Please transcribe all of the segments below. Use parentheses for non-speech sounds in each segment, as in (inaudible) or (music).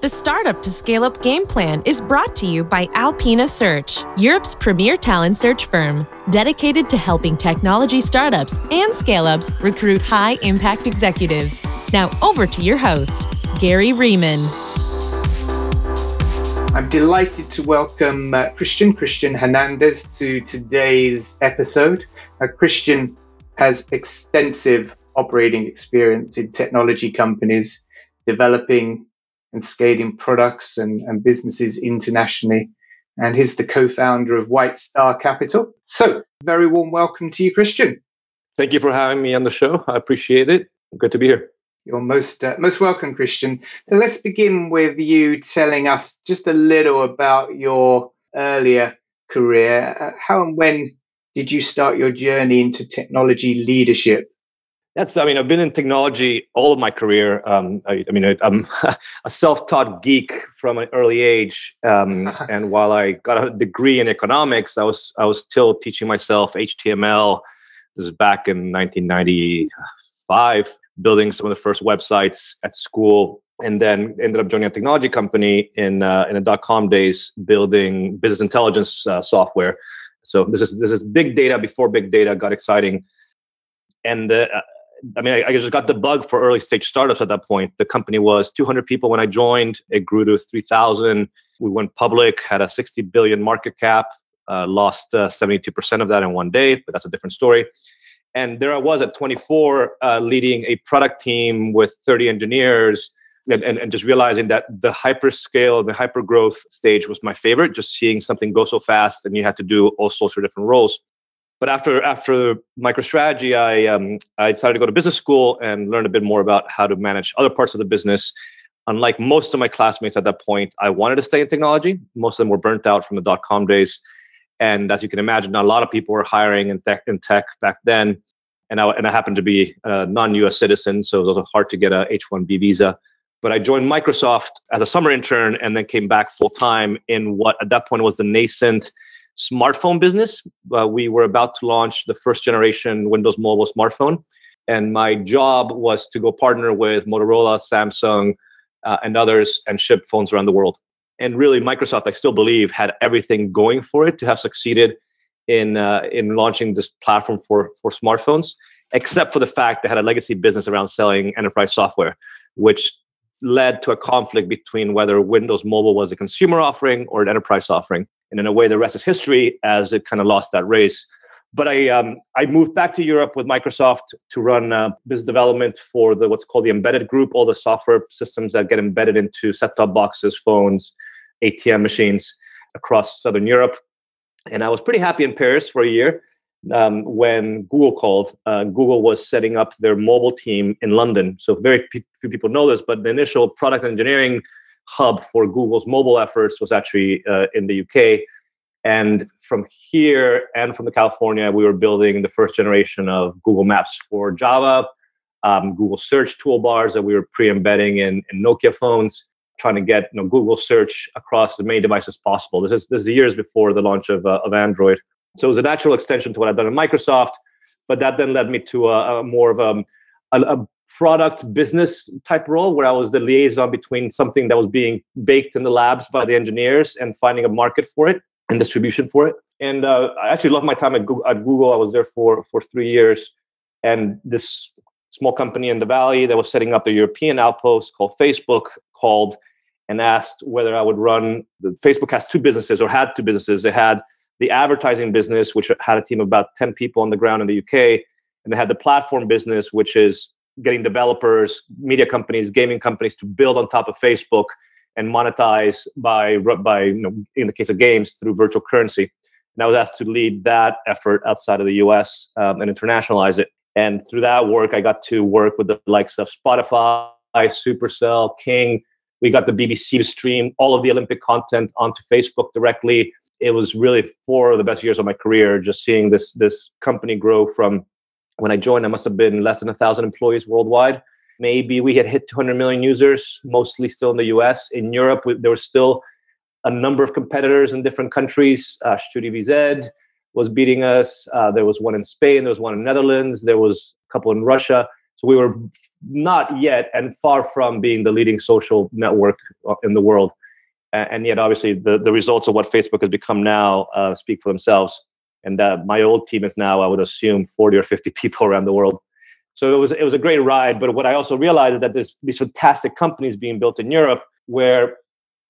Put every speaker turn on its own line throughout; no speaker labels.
The Startup to Scale Up game plan is brought to you by Alpina Search, Europe's premier talent search firm, dedicated to helping technology startups and scale ups recruit high impact executives. Now, over to your host, Gary Riemann.
I'm delighted to welcome uh, Christian, Christian Hernandez, to today's episode. Uh, Christian has extensive operating experience in technology companies, developing and scaling products and, and businesses internationally. And he's the co-founder of White Star Capital. So, very warm welcome to you, Christian.
Thank you for having me on the show. I appreciate it. Good to be here.
You're most uh, most welcome, Christian. So let's begin with you telling us just a little about your earlier career. Uh, how and when did you start your journey into technology leadership?
That's, I mean, I've been in technology all of my career. Um, I, I, mean, I, am (laughs) a self-taught geek from an early age, um, (laughs) and while I got a degree in economics, I was I was still teaching myself HTML. This is back in 1995, building some of the first websites at school, and then ended up joining a technology company in uh, in the dot com days, building business intelligence uh, software. So this is this is big data before big data got exciting, and uh, I mean, I, I, just got the bug for early stage startups at that point. The company was 200 people when I joined. It grew to 3,000. We went public, had a 60 billion market cap, uh, lost uh, 72% of that in one day, but that's a different story. And there I was at 24, uh, leading a product team with 30 engineers, and, and, and just realizing that the hyperscale, the hyper growth stage was my favorite. Just seeing something go so fast, and you had to do all sorts of different roles but after after MicroStrategy, I um, I decided to go to business school and learn a bit more about how to manage other parts of the business. Unlike most of my classmates at that point, I wanted to stay in technology. Most of them were burnt out from the dot com days, and as you can imagine, not a lot of people were hiring in tech in tech back then. And I and I happened to be a non-U.S. citizen, so it was also hard to get a H-1B visa. But I joined Microsoft as a summer intern, and then came back full time in what at that point was the nascent smartphone business. Uh, we were about to launch the first generation Windows Mobile smartphone. And my job was to go partner with Motorola, Samsung, uh, and others and ship phones around the world. And really, Microsoft, I still believe, had everything going for it to have succeeded in uh, in launching this platform for for smartphones, except for the fact they had a legacy business around selling enterprise software, which led to a conflict between whether Windows Mobile was a consumer offering or an enterprise offering. And in a way, the rest is history as it kind of lost that race. But I um, I moved back to Europe with Microsoft to run uh, business development for the what's called the embedded group, all the software systems that get embedded into set-top boxes, phones, ATM machines across Southern Europe. And I was pretty happy in Paris for a year um, when Google called. Uh, Google was setting up their mobile team in London. So very few people know this, but the initial product engineering hub for Google's mobile efforts was actually uh, in the UK. And from here and from the California, we were building the first generation of Google Maps for Java, um, Google Search toolbars that we were pre-embedding in, in, Nokia phones, trying to get you know, Google Search across as many devices possible. This is this is years before the launch of, uh, of Android. So it was a natural extension to what I'd done in Microsoft, but that then led me to a, a more of a, a, product business type role where I was the liaison between something that was being baked in the labs by the engineers and finding a market for it and distribution for it. And uh, I actually loved my time at Google, at Google. I was there for for three years, and this small company in the valley that was setting up the European outpost called Facebook called and asked whether I would run. Facebook has two businesses or had two businesses. They had the advertising business, which had a team of about 10 people on the ground in the UK. And they had the platform business, which is getting developers, media companies, gaming companies to build on top of Facebook and monetize by, by you know, in the case of games, through virtual currency. And I was asked to lead that effort outside of the US um, and internationalize it. And through that work, I got to work with the likes of Spotify, Supercell, King. We got the BBC to stream all of the Olympic content onto Facebook directly it was really four of the best years of my career just seeing this this company grow from when i joined i must have been less than a thousand employees worldwide. Maybe we had hit 200 million users mostly still in the us in europe there was still a number of competitors in different countries. Uh, was beating us. Uh, there was one in spain there was one in netherlands there was a couple in russia. So we were not yet and far from being the leading social network uh, in the world. And yet, obviously, the, the results of what Facebook has become now uh, speak for themselves. And that my old team is now, I would assume, 40 or 50 (laughs) people around the world. So it was it was a great ride. But what I also realized is that there's these fantastic companies being built in Europe where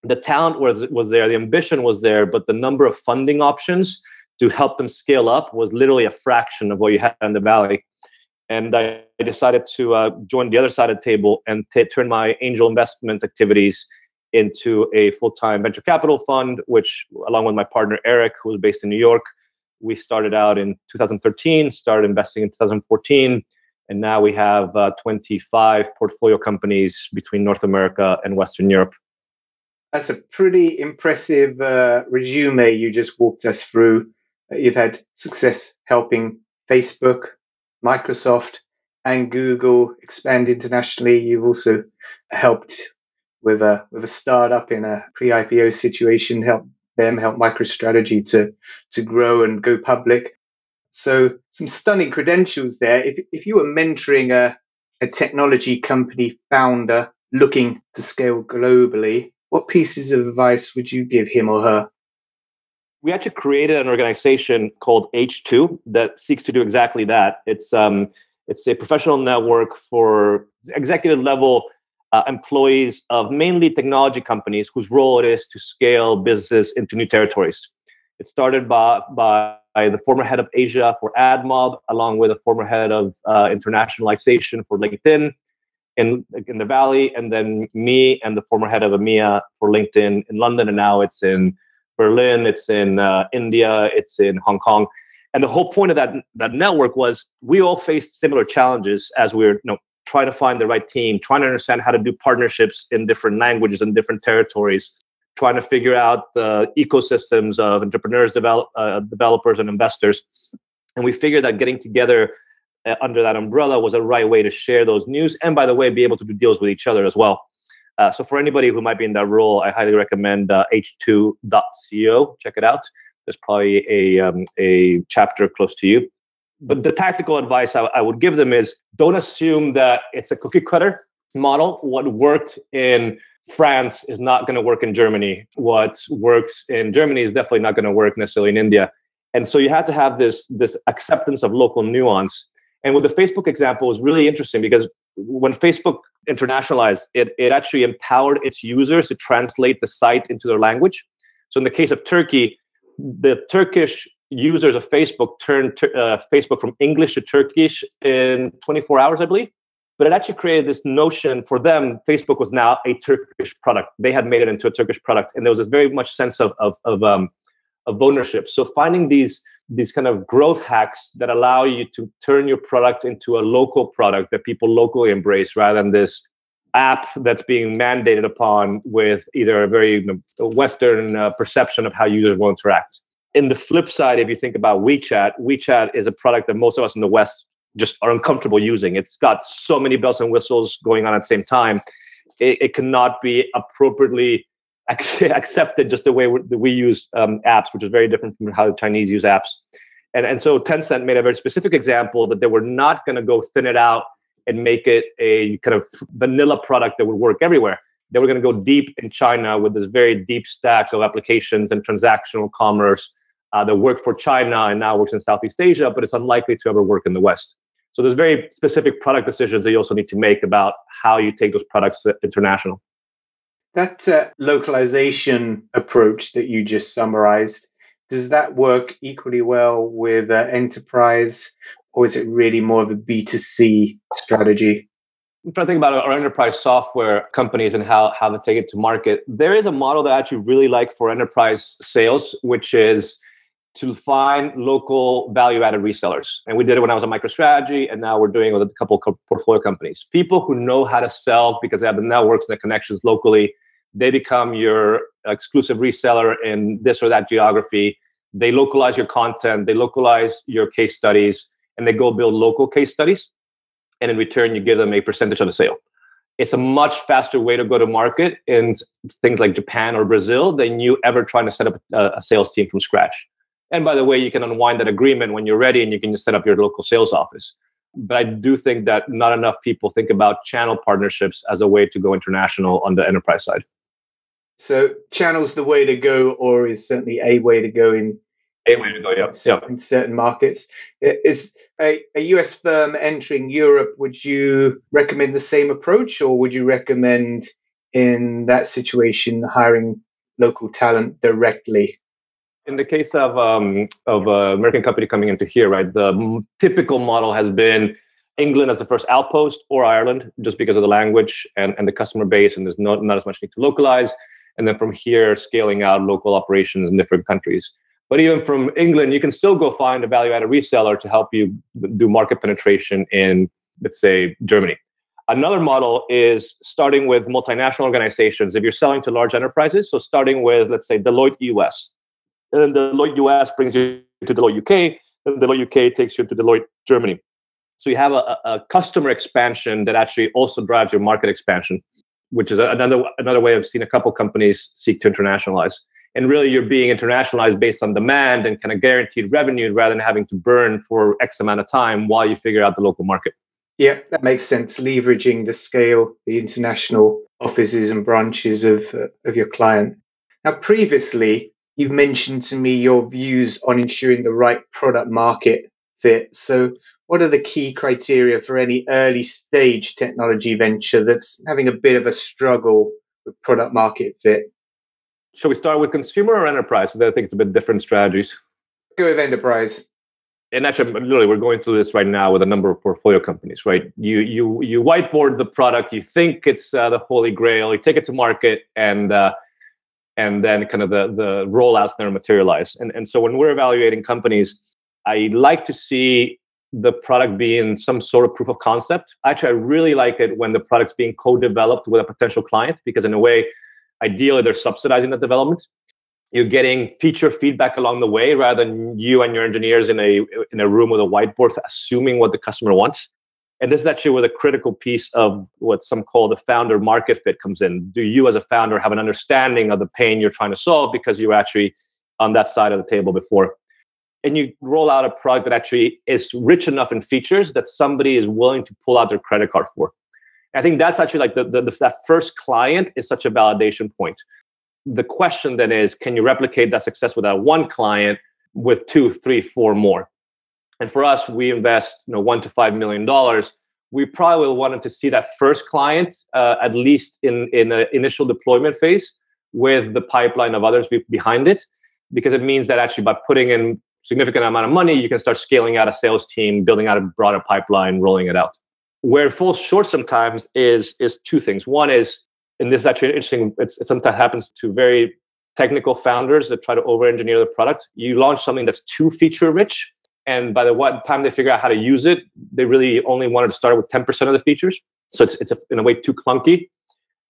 the talent was was there, the ambition was there, but the number of funding options to help them scale up was literally a fraction of what you had in the valley. And I decided to uh, join the other side of the table and t- turn my angel investment activities into a full-time venture capital fund, which, along with my partner Eric, who was based in New York, we started out in 2013, started investing in 2014, and now we have uh, 25 portfolio companies between North America and Western Europe.
That's a pretty impressive uh, resume you just walked us through. You've had success helping Facebook, Microsoft, and Google expand internationally. You've also helped with a with a startup in a pre-IPO situation, help them help MicroStrategy to to grow and go public. So some stunning credentials there. If if you were mentoring a a technology company founder looking to scale globally, what pieces of advice would you give him or her?
We actually created an organization called H2 that seeks to do exactly that. It's um, it's a professional network for executive level uh, employees of mainly technology companies whose role it is to scale businesses into new territories. It started by, by the former head of Asia for AdMob, along with a former head of uh, internationalization for LinkedIn in, in the Valley, and then me and the former head of EMEA for LinkedIn in London, and now it's in Berlin, it's in uh, India, it's in Hong Kong. And the whole point of that that network was we all faced similar challenges as we we're you know trying to find the right team, trying to understand how to do partnerships in different languages and different territories, trying to figure out the ecosystems of entrepreneurs, develop, uh, developers, and investors. And we figured that getting together uh, under that umbrella was a right way to share those news. And by the way, be able to do deals with each other as well. Uh, so for anybody who might be in that role, I highly recommend uh, h2.co. Check it out. There's probably a, um, a chapter close to you. But the tactical advice I, I would give them is don't assume that it's a cookie cutter model. What worked in France is not going to work in Germany. What works in Germany is definitely not going to work necessarily in India. And so you have to have this this acceptance of local nuance. And with the Facebook example was really interesting because when Facebook internationalized, it, it actually empowered its users to translate the site into their language. So in the case of Turkey, the Turkish users of Facebook turned uh, Facebook from English to Turkish in 24 hours, I believe. But it actually created this notion for them. Facebook was now a Turkish product. They had made it into a Turkish product, and there was this very much sense of of of, um, of ownership. So finding these these kind of growth hacks that allow you to turn your product into a local product that people locally embrace, rather than this app that's being mandated upon with either a very Western uh, perception of how users will interact in the flip side, if you think about WeChat, WeChat is a product that most of us in the West just are uncomfortable using. It's got so many bells and whistles going on at the same time. It, it cannot be appropriately (laughs) accepted just the way we use um, apps, which is very different from how the Chinese use apps. And, and so Tencent made a very specific example that they were not going to go thin it out and make it a kind of vanilla product that would work everywhere. They were going to go deep in China with this very deep stack of applications and transactional commerce uh, that worked for China and now works in Southeast Asia, but it's unlikely to ever work in the West. So there's very specific product decisions that you also need to make about how you take those products international.
That uh, localization approach that you just summarized, does that work equally well with uh, enterprise, or is it really more of a B2C strategy?
I'm trying to think about our enterprise software companies and how, how to take it to market. There is a model that I actually really like for enterprise sales, which is to find local value added resellers. And we did it when I was at MicroStrategy, and now we're doing it with a couple of portfolio companies. People who know how to sell because they have the networks and the connections locally, they become your exclusive reseller in this or that geography. They localize your content, they localize your case studies, and they go build local case studies. And in return, you give them a percentage of the sale. It's a much faster way to go to market in things like Japan or Brazil than you ever trying to set up a, a sales team from scratch. And by the way, you can unwind that agreement when you're ready and you can just set up your local sales office. but I do think that not enough people think about channel partnerships as a way to go international on the enterprise side.
So channel's the way to go, or is certainly a way to go in
a way to go, yeah. yeah.
In certain markets. Is a, a US firm entering Europe, would you recommend the same approach, or would you recommend in that situation hiring local talent directly?
In the case of um, of an American company coming into here, right, the typical model has been England as the first outpost or Ireland, just because of the language and, and the customer base, and there's not, not as much need to localize. And then from here, scaling out local operations in different countries. But even from England, you can still go find a value added reseller to help you do market penetration in, let's say, Germany. Another model is starting with multinational organizations. If you're selling to large enterprises, so starting with, let's say, Deloitte US. And then the Deloitte US brings you to Deloitte UK, and Deloitte UK takes you to Deloitte Germany. So you have a, a customer expansion that actually also drives your market expansion, which is another another way I've seen a couple companies seek to internationalize. And really you're being internationalized based on demand and kind of guaranteed revenue rather than having to burn for x amount of time while you figure out the local market.
Yeah that makes sense. Leveraging the scale the international offices and branches of uh, of your client. Now previously you've mentioned to me your views on ensuring the right product market fit so what are the key criteria for any early stage technology venture that's having a bit of a struggle with product market fit
Shall we start with consumer or enterprise? I think it's a bit different strategies.
Go with enterprise.
And actually, literally, we're going through this right now with a number of portfolio companies. Right? You you you whiteboard the product. You think it's uh, the holy grail. You take it to market, and uh, and then kind of the the rollouts never materialize. And and so when we're evaluating companies, I like to see the product being some sort of proof of concept. Actually, I really like it when the product's being co-developed with a potential client because in a way Ideally, they're subsidizing the development. You're getting feature feedback along the way rather than you and your engineers in a in a room with a whiteboard assuming what the customer wants. And this is actually where the critical piece of what some call the founder market fit comes in. Do you, as a founder, have an understanding of the pain you're trying to solve because you are actually on that side of the table before? And you roll out a product that actually is rich enough in features that somebody is willing to pull out their credit card for. I think that's actually like the, the, the, that first client is such a validation point. The question then is, can you replicate that success with that one client with two, three, four more? And for us, we invest you know one to five million dollars. We probably wanted to see that first client uh, at least in in an initial deployment phase with the pipeline of others be behind it, because it means that actually by putting in significant amount of money, you can start scaling out a sales team, building out a broader pipeline, rolling it out where it falls short sometimes is is two things. One is, and this is actually interesting. It's, it sometimes happens to very technical founders that try to over-engineer the product. You launch something that's too feature-rich, and by the time they figure out how to use it, they really only wanted to start with 10% of the features. So it's it's a, in a way too clunky.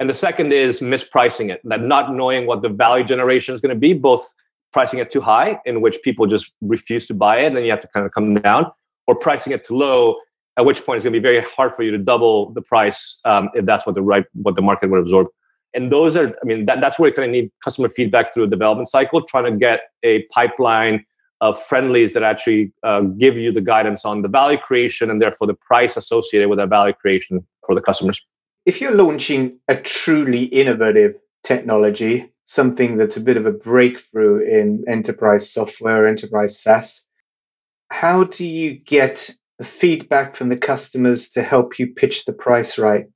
And the second is mispricing it, that not knowing what the value generation is going to be, both pricing it too high, in which people just refuse to buy it, and then you have to kind of come down, or pricing it too low, at which point it's going to be very hard for you to double the price um, if that's what the right what the market would absorb and those are i mean that, that's where you kind of need customer feedback through a development cycle trying to get a pipeline of friendlies that actually uh, give you the guidance on the value creation and therefore the price associated with that value creation for the customers
if you're launching a truly innovative technology something that's a bit of a breakthrough in enterprise software enterprise saas how do you get the feedback from the customers to help you pitch the price right?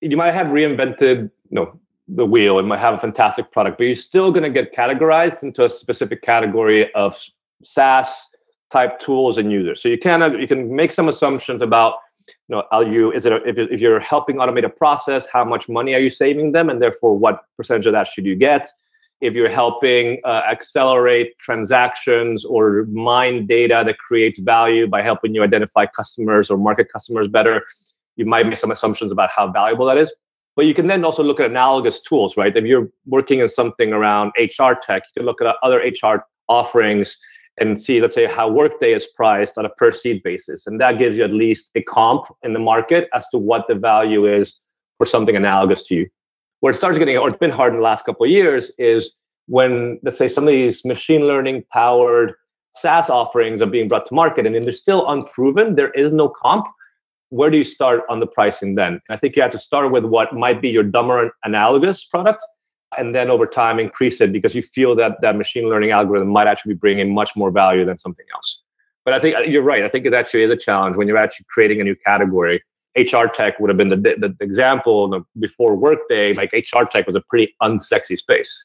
You might have reinvented you know, the wheel and might have a fantastic product, but you're still going to get categorized into a specific category of SaaS type tools and users. So you can you can make some assumptions about you know are you is it a, if, if you're helping automate a process, how much money are you saving them, and therefore what percentage of that should you get? if you're helping uh, accelerate transactions or mine data that creates value by helping you identify customers or market customers better, you might make some assumptions about how valuable that is. But you can then also look at analogous tools, right? If you're working in something around HR tech, you can look at other HR offerings and see, let's say, how Workday is priced on a per seat basis. And that gives you at least a comp in the market as to what the value is for something analogous to you. Where it starts getting, or it's been hard in the last couple of years, is when let's say some of these machine learning powered SaaS offerings are being brought to market and then they're still unproven. There is no comp. Where do you start on the pricing then? I think you have to start with what might be your dumber analogous product and then over time increase it because you feel that that machine learning algorithm might actually be bringing much more value than something else. But I think uh, you're right. I think it actually is a challenge when you're actually creating a new category. HR tech would have been the, the, the example before Workday. Like HR tech was a pretty unsexy space,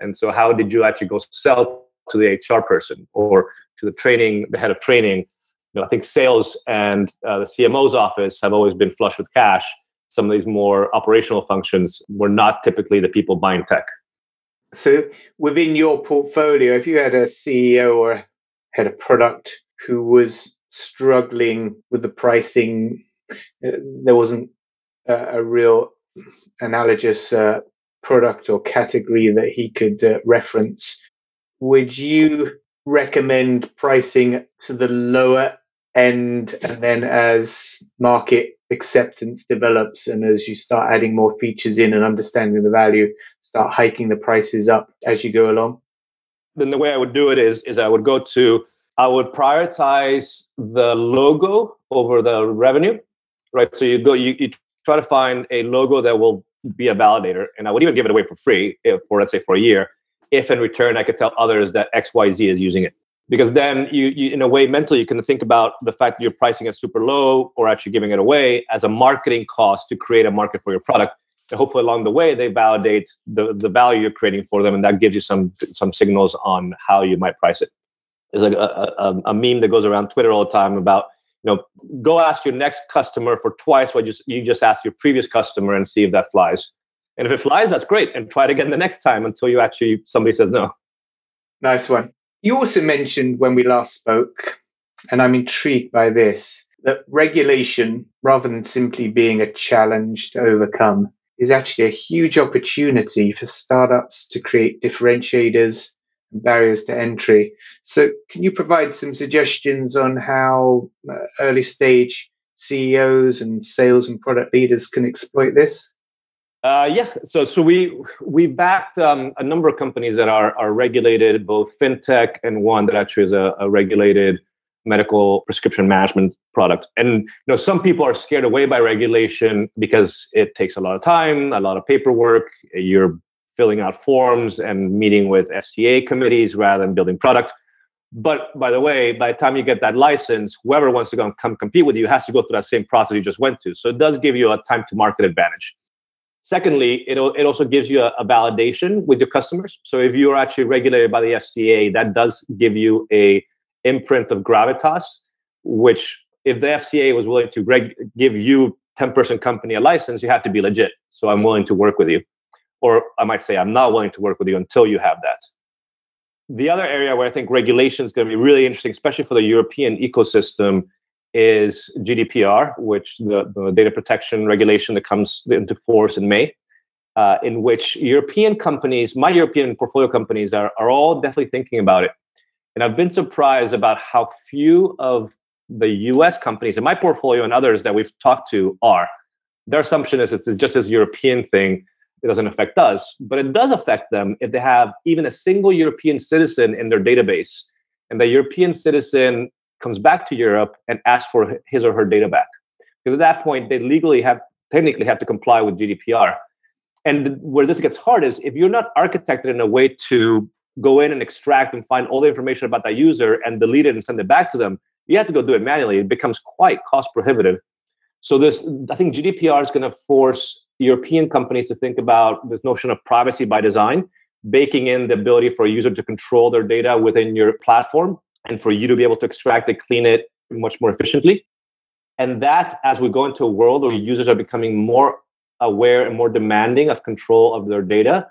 and so how did you actually go sell to the HR person or to the training, the head of training? You know, I think sales and uh, the CMO's office have always been flush with cash. Some of these more operational functions were not typically the people buying tech.
So, within your portfolio, if you had a CEO or had a product who was struggling with the pricing. Uh, there wasn't a, a real analogous uh, product or category that he could uh, reference. Would you recommend pricing to the lower end and then as market acceptance develops and as you start adding more features in and understanding the value, start hiking the prices up as you go along?
Then the way I would do it is is I would go to I would prioritize the logo over the revenue, right? So you go, you, you try to find a logo that will be a validator, and I would even give it away for free if, for let's say for a year, if in return I could tell others that X Y Z is using it. Because then you, you, in a way, mentally, you can think about the fact that you're pricing it super low or actually giving it away as a marketing cost to create a market for your product. And hopefully, along the way, they validate the, the value you're creating for them, and that gives you some some signals on how you might price it. There's like a, a, a meme that goes around Twitter all the time about you know go ask your next customer for twice what you, you just asked your previous customer and see if that flies and if it flies that's great and try it again the next time until you actually somebody says no
nice one you also mentioned when we last spoke and i'm intrigued by this that regulation rather than simply being a challenge to overcome is actually a huge opportunity for startups to create differentiators and barriers to entry. So, can you provide some suggestions on how uh, early stage CEOs and sales and product leaders can exploit this?
Uh, yeah, so so we we backed um, a number of companies that are are regulated, both fintech and one that actually is a, a regulated medical prescription management product. And you know, some people are scared away by regulation because it takes a lot of time, a lot of paperwork. You're filling out forms and meeting with FCA committees rather than building products. But by the way, by the time you get that license, whoever wants to and come compete with you has to go through that same process you just went to. So it does give you a time to market advantage. Secondly, it, it also gives you a, a validation with your customers. So if you are actually regulated by the FCA, that does give you a imprint of gravitas, which if the FCA was willing to reg- give you 10 person company a license, you have to be legit. So I'm willing to work with you or I might say, I'm not willing to work with you until you have that. The other area where I think regulation is going to be really interesting, especially for the European ecosystem, is GDPR, which the, the data protection regulation that comes into force in May, uh, in which European companies, my European portfolio companies, are, are all definitely thinking about it. And I've been surprised about how few of the US companies in my portfolio and others that we've talked to are. Their assumption is it's just this European thing it doesn't affect us, but it does affect them if they have even a single European citizen in their database and the European citizen comes back to Europe and asks for his or her data back. Because at that point, they legally have technically have to comply with GDPR. And where this gets hard is if you're not architected in a way to go in and extract and find all the information about that user and delete it and send it back to them, you have to go do it manually. It becomes quite cost prohibitive. So this, I think GDPR is going to force European companies to think about this notion of privacy by design, baking in the ability for a user to control their data within your platform and for you to be able to extract it, clean it much more efficiently. And that, as we go into a world where users are becoming more aware and more demanding of control of their data,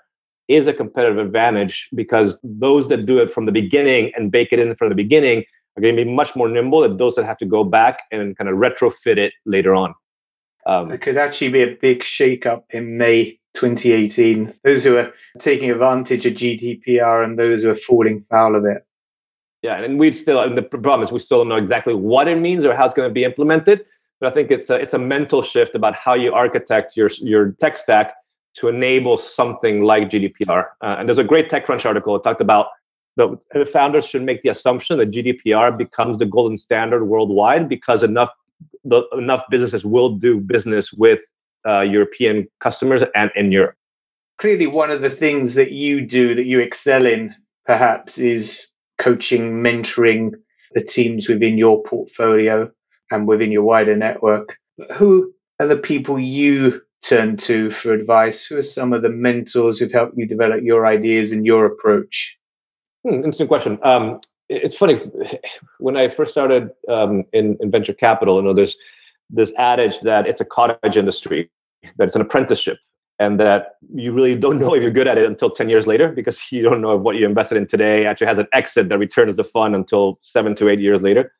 is a competitive advantage because those that do it from the beginning and bake it in from the beginning are going to be much more nimble than those that have to go back and kind of retrofit it later on.
Um, it could actually be a big shake-up in May 2018. Those who are taking advantage of GDPR and those who are falling foul of it.
Yeah, and we still, and the problem is we still don't know exactly what it means or how it's going to be implemented. But I think it's a, it's a mental shift about how you architect your your tech stack to enable something like GDPR. Uh, and there's a great TechCrunch article that talked about the, the founders should make the assumption that GDPR becomes the golden standard worldwide because enough the, enough businesses will do business with uh, European customers and in Europe.
Clearly, one of the things that you do that you excel in, perhaps, is coaching, mentoring the teams within your portfolio and within your wider network. Who are the people you turn to for advice? Who are some of the mentors who've helped you develop your ideas and your approach?
Hmm, interesting question. Um, it's funny (laughs) when I first started um, in, in venture capital. You know, there's this adage that it's a cottage industry, that it's an apprenticeship, and that you really don't know if you're good at it until 10 years later because you don't know if what you invested in today actually has an exit that returns the fund until seven to eight years later.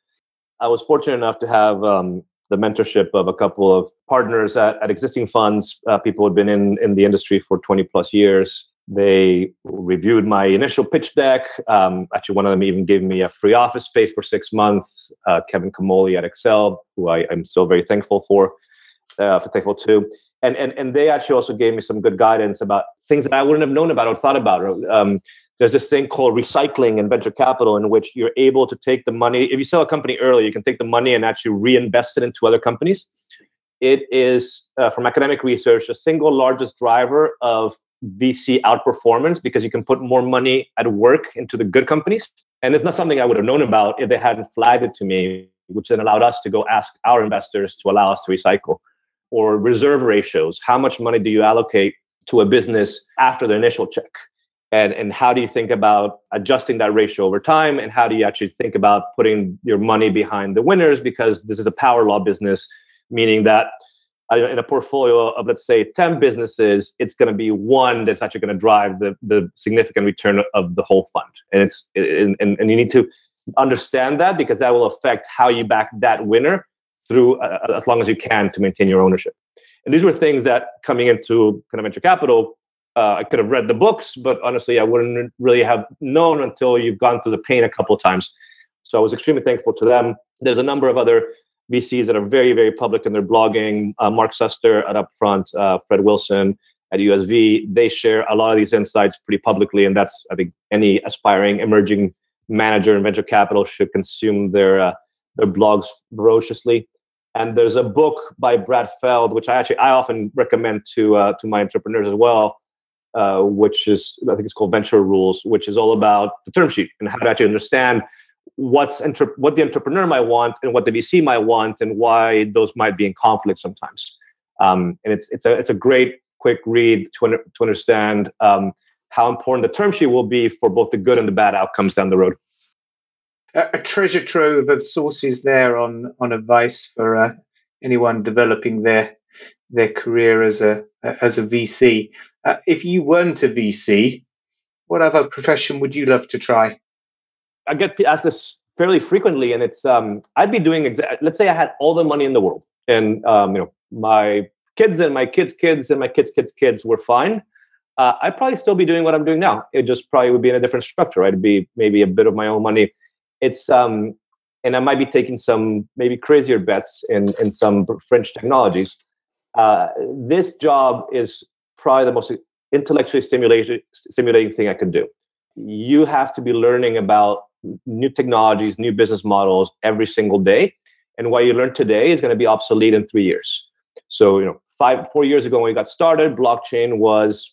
I was fortunate enough to have um, the mentorship of a couple of partners at, at existing funds, uh, people who had been in, in the industry for 20 plus years. They reviewed my initial pitch deck. Um, actually, one of them even gave me a free office space for six months. Uh, Kevin Comolli at Accel, who I, am still very thankful for, uh, for thankful to. And, and, and they actually also gave me some good guidance about things that I wouldn't have known about or thought about. Um, there's this thing called recycling in venture capital in which you're able to take the money if you sell a company early you can take the money and actually reinvest it into other companies. It is uh, from academic research the single largest driver of vc outperformance because you can put more money at work into the good companies. And it's not something i would have known about if they hadn't flagged it to me which then allowed us to go ask our investors to allow us to recycle or reserve ratios how much money do you allocate to a business after the initial check? And and how do you think about adjusting that ratio over time? And how do you actually think about putting your money behind the winners? Because this is a power law business meaning that uh, in a portfolio of let's say 10 businesses it's going to be one that's actually going to drive the, the significant return of the whole fund. And it's and, and you need to understand that because that will affect how you back that winner through uh, as long as you can to maintain your ownership and these were things that coming into kind of venture capital uh, I could have read the books, but honestly, I wouldn't really have known until you've gone through the pain a couple of times. So I was extremely thankful to them. There's a number of other VCs that are very, very public in their blogging. Uh, Mark Suster at Upfront, uh, Fred Wilson at USV, they share a lot of these insights pretty publicly, and that's I think any aspiring emerging manager in venture capital should consume their uh, their blogs ferociously. And there's a book by Brad Feld, which I actually I often recommend to uh, to my entrepreneurs as well, uh, which is I think it's called Venture Rules, which is all about the term sheet and how to actually understand what's entre- what the entrepreneur might want and what the VC might want and why those might be in conflict sometimes. Um, and it's it's a it's a great quick read to to understand um, how important the term sheet will be for both the good and the bad outcomes down the road.
A, treasure trove of sources there on on advice for uh, anyone developing their their career as a as a VC. Uh, if you weren't a VC, what other profession would you love to try?
I get asked this fairly frequently, and it's um, I'd be doing. Exa- let's say I had all the money in the world, and um, you know my kids and my kids' kids and my kids' kids' kids were fine. Uh, I'd probably still be doing what I'm doing now. It just probably would be in a different structure. Right? It'd be maybe a bit of my own money. It's um, and I might be taking some maybe crazier bets in in some fringe technologies. Uh, this job is probably the most intellectually stimulating, stimulating thing I could do. You have to be learning about new technologies, new business models every single day. And what you learn today is going to be obsolete in three years. So, you know, five, four years ago when we got started, blockchain was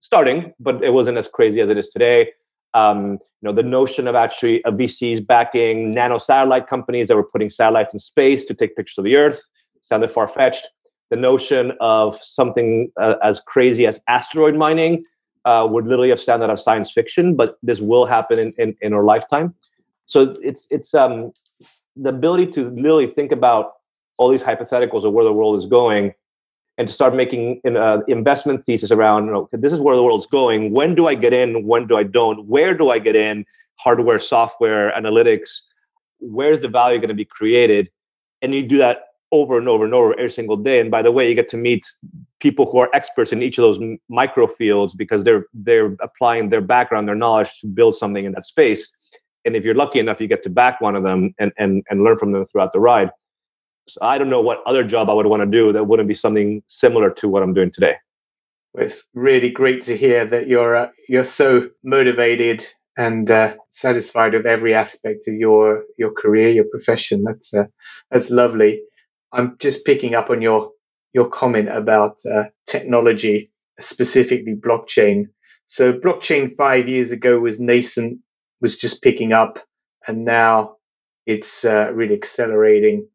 starting, but it wasn't as crazy as it is today. Um, you know, the notion of actually a VCs backing nano satellite companies that were putting satellites in space to take pictures of the Earth sounded far fetched the notion of something uh, as crazy as asteroid mining uh, would literally have sounded of science fiction, but this will happen in, in, in our lifetime. So it's it's um, the ability to literally think about all these hypotheticals of where the world is going, and to start making an uh, investment thesis around, you know, this is where the world's going. When do I get in? When do I don't? Where do I get in? Hardware, software, analytics. Where's the value going to be created? And you do that over and over and over every single day. And by the way, you get to meet people who are experts in each of those micro fields because they're they're applying their background, their knowledge to build something in that space. And if you're lucky enough, you get to back one of them and and and learn from them throughout the ride. So I don't know what other job I would want to do that wouldn't be something similar to what I'm doing today.
It's really great to hear that you're uh, you're so motivated and uh, satisfied with every aspect of your your career, your profession. That's uh, that's lovely. I'm just picking up on your your comment about uh, technology, specifically blockchain. So blockchain five years ago was nascent, was just picking up, and now it's uh, really accelerating.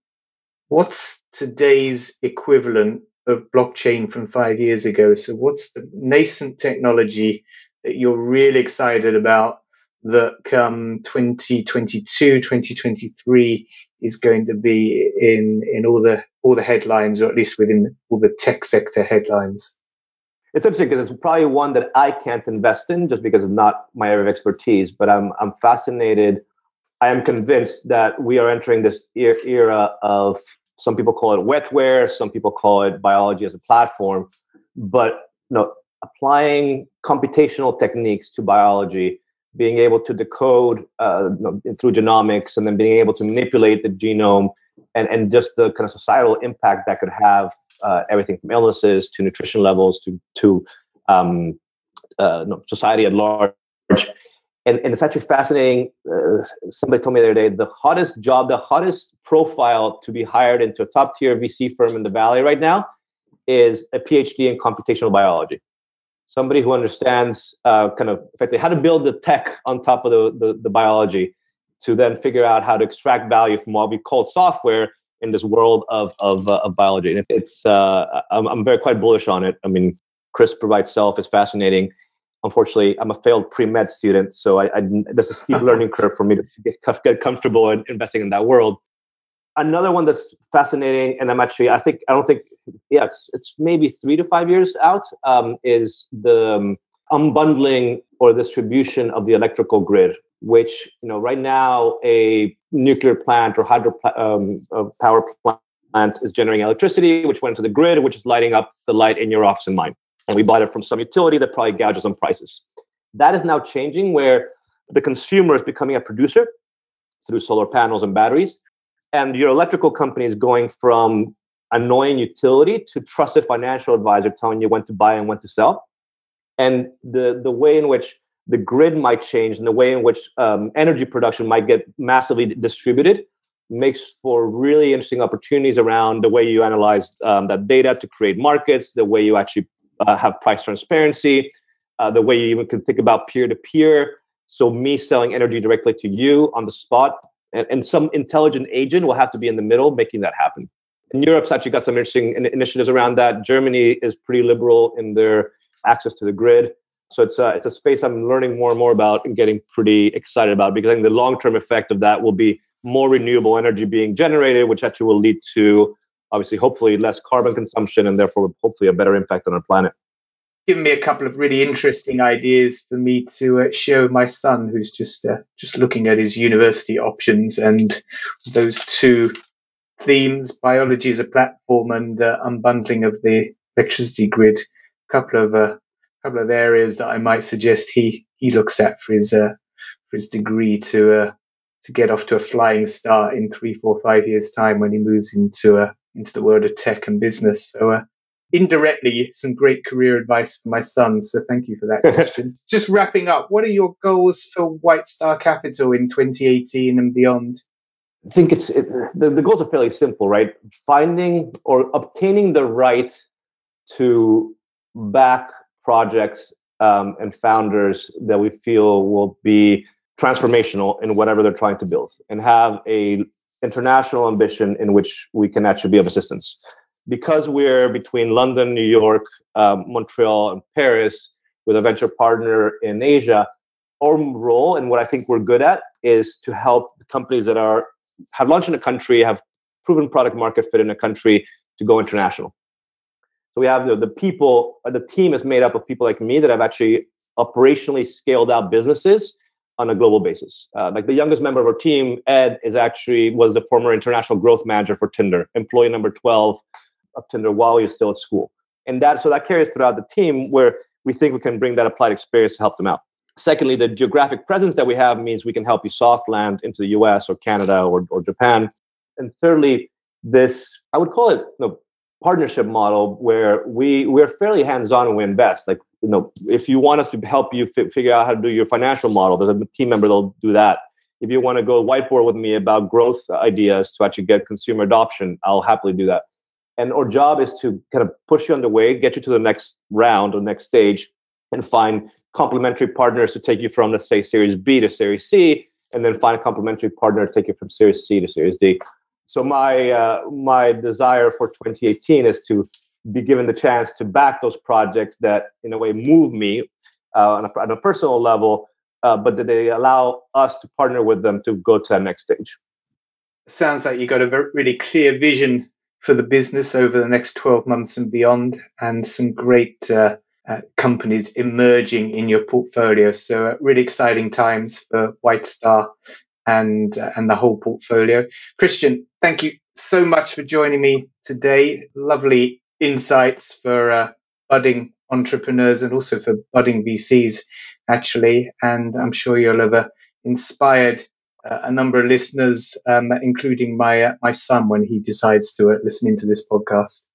What's today's equivalent of blockchain from five years ago? So what's the nascent technology that you're really excited about that come 2022, 2023 is going to be in, in all the, all the headlines, or at least within all the tech sector headlines?
It's interesting because it's probably one that I can't invest in just because it's not my area of expertise, but I'm, I'm fascinated. I am convinced that we are entering this era of some people call it wetware, some people call it biology as a platform, but you know, applying computational techniques to biology being able to decode uh, through genomics and then being able to manipulate the genome and, and just the kind of societal impact that could have uh, everything from illnesses to nutrition levels to, to um, uh, no, society at large. And, and it's actually fascinating. Uh, somebody told me the other day the hottest job, the hottest profile to be hired into a top tier VC firm in the Valley right now is a PhD in computational biology somebody who understands uh, kind of effectively how to build the tech on top of the, the, the, biology to then figure out how to extract value from what we call software in this world of, of, uh, of biology. And it's, uh, I'm, I'm very quite bullish on it. I mean, CRISPR by itself is fascinating. Unfortunately, I'm a failed pre-med student, so I, I there's a steep (laughs) learning curve for me to get, get comfortable in investing in that world. Another one that's fascinating, and I'm actually, I think, I don't think yeah, it's it's maybe three to five years out. Um, is the um, unbundling or distribution of the electrical grid, which you know right now a nuclear plant or hydro um, power plant is generating electricity, which went to the grid, which is lighting up the light in your office and mine. And we bought it from some utility that probably gouges on prices. That is now changing where the consumer is becoming a producer through solar panels and batteries. And your electrical company is going from annoying utility to trusted financial advisor telling you when to buy and when to sell. And the, the way in which the grid might change and the way in which um, energy production might get massively distributed makes for really interesting opportunities around the way you analyze um, that data to create markets, the way you actually uh, have price transparency, uh, the way you even can think about peer to peer. So, me selling energy directly to you on the spot, and, and some intelligent agent will have to be in the middle making that happen. And Europe's actually got some interesting initiatives around that. Germany is pretty liberal in their access to the grid. So it's a, it's a space I'm learning more and more about and getting pretty excited about because I think the long term effect of that will be more renewable energy being generated, which actually will lead to obviously, hopefully, less carbon consumption and therefore, hopefully, a better impact on our planet.
Given me a couple of really interesting ideas for me to uh, show my son, who's just uh, just looking at his university options, and those two themes, biology as a platform, and uh, unbundling of the electricity grid. A couple of uh, couple of areas that I might suggest he he looks at for his uh, for his degree to uh, to get off to a flying start in three, four, five years time when he moves into uh, into the world of tech and business. So uh, indirectly, some great career advice for my son. So thank you for that (laughs) question. Just wrapping up, what are your goals for White Star Capital in 2018 and beyond?
I think it's it, the, the goals are fairly simple, right? Finding or obtaining the right to back projects um, and founders that we feel will be transformational in whatever they're trying to build, and have a international ambition in which we can actually be of assistance. Because we're between London, New York, um, Montreal, and Paris, with a venture partner in Asia, our role and what I think we're good at is to help companies that are have launched in a country, have proven product market fit in a country to go international. So we have the, the people, the team is made up of people like me that have actually operationally scaled out businesses on a global basis. Uh, like the youngest member of our team, Ed, is actually was the former international growth manager for Tinder, employee number 12 of Tinder while he was still at school. And that so that carries throughout the team where we think we can bring that applied experience to help them out. Secondly, the geographic presence that we have means we can help you soft land into the US or Canada or, or Japan. And thirdly, this, I would call it you know, partnership model where we, we're fairly hands-on when we invest. Like you know, if you want us to help you f- figure out how to do your financial model, there's a team member that'll do that. If you want to go whiteboard with me about growth ideas to actually get consumer adoption, I'll happily do that. And our job is to kind of push you on the way, get you to the next round or next stage, and find complementary partners to take you from, let's say, Series B to Series C, and then find a complementary partner to take you from Series C to Series D. So my uh, my desire for 2018 is to be given the chance to back those projects that, in a way, move me uh, on, a, on, a, personal level, uh, but that they allow us to partner with them to go to that next stage.
Sounds like you got a very, really clear vision for the business over the next 12 months and beyond, and some great uh, uh, companies emerging in your portfolio. So, uh, really exciting times for White Star and uh, and the whole portfolio. Christian, thank you so much for joining me today. Lovely insights for uh, budding entrepreneurs and also for budding VCs, actually. And I'm sure you'll have uh, inspired uh, a number of listeners, um, including my uh, my son, when he decides to uh, listen into this podcast.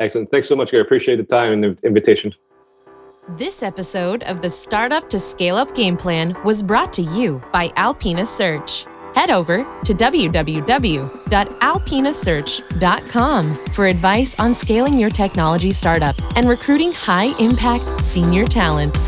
Excellent. Thanks so much. I appreciate the time and the invitation.
This episode of the Startup to Scale Up Game Plan was brought to you by Alpina Search. Head over to www.alpinasearch.com for advice on scaling your technology startup and recruiting high impact senior talent.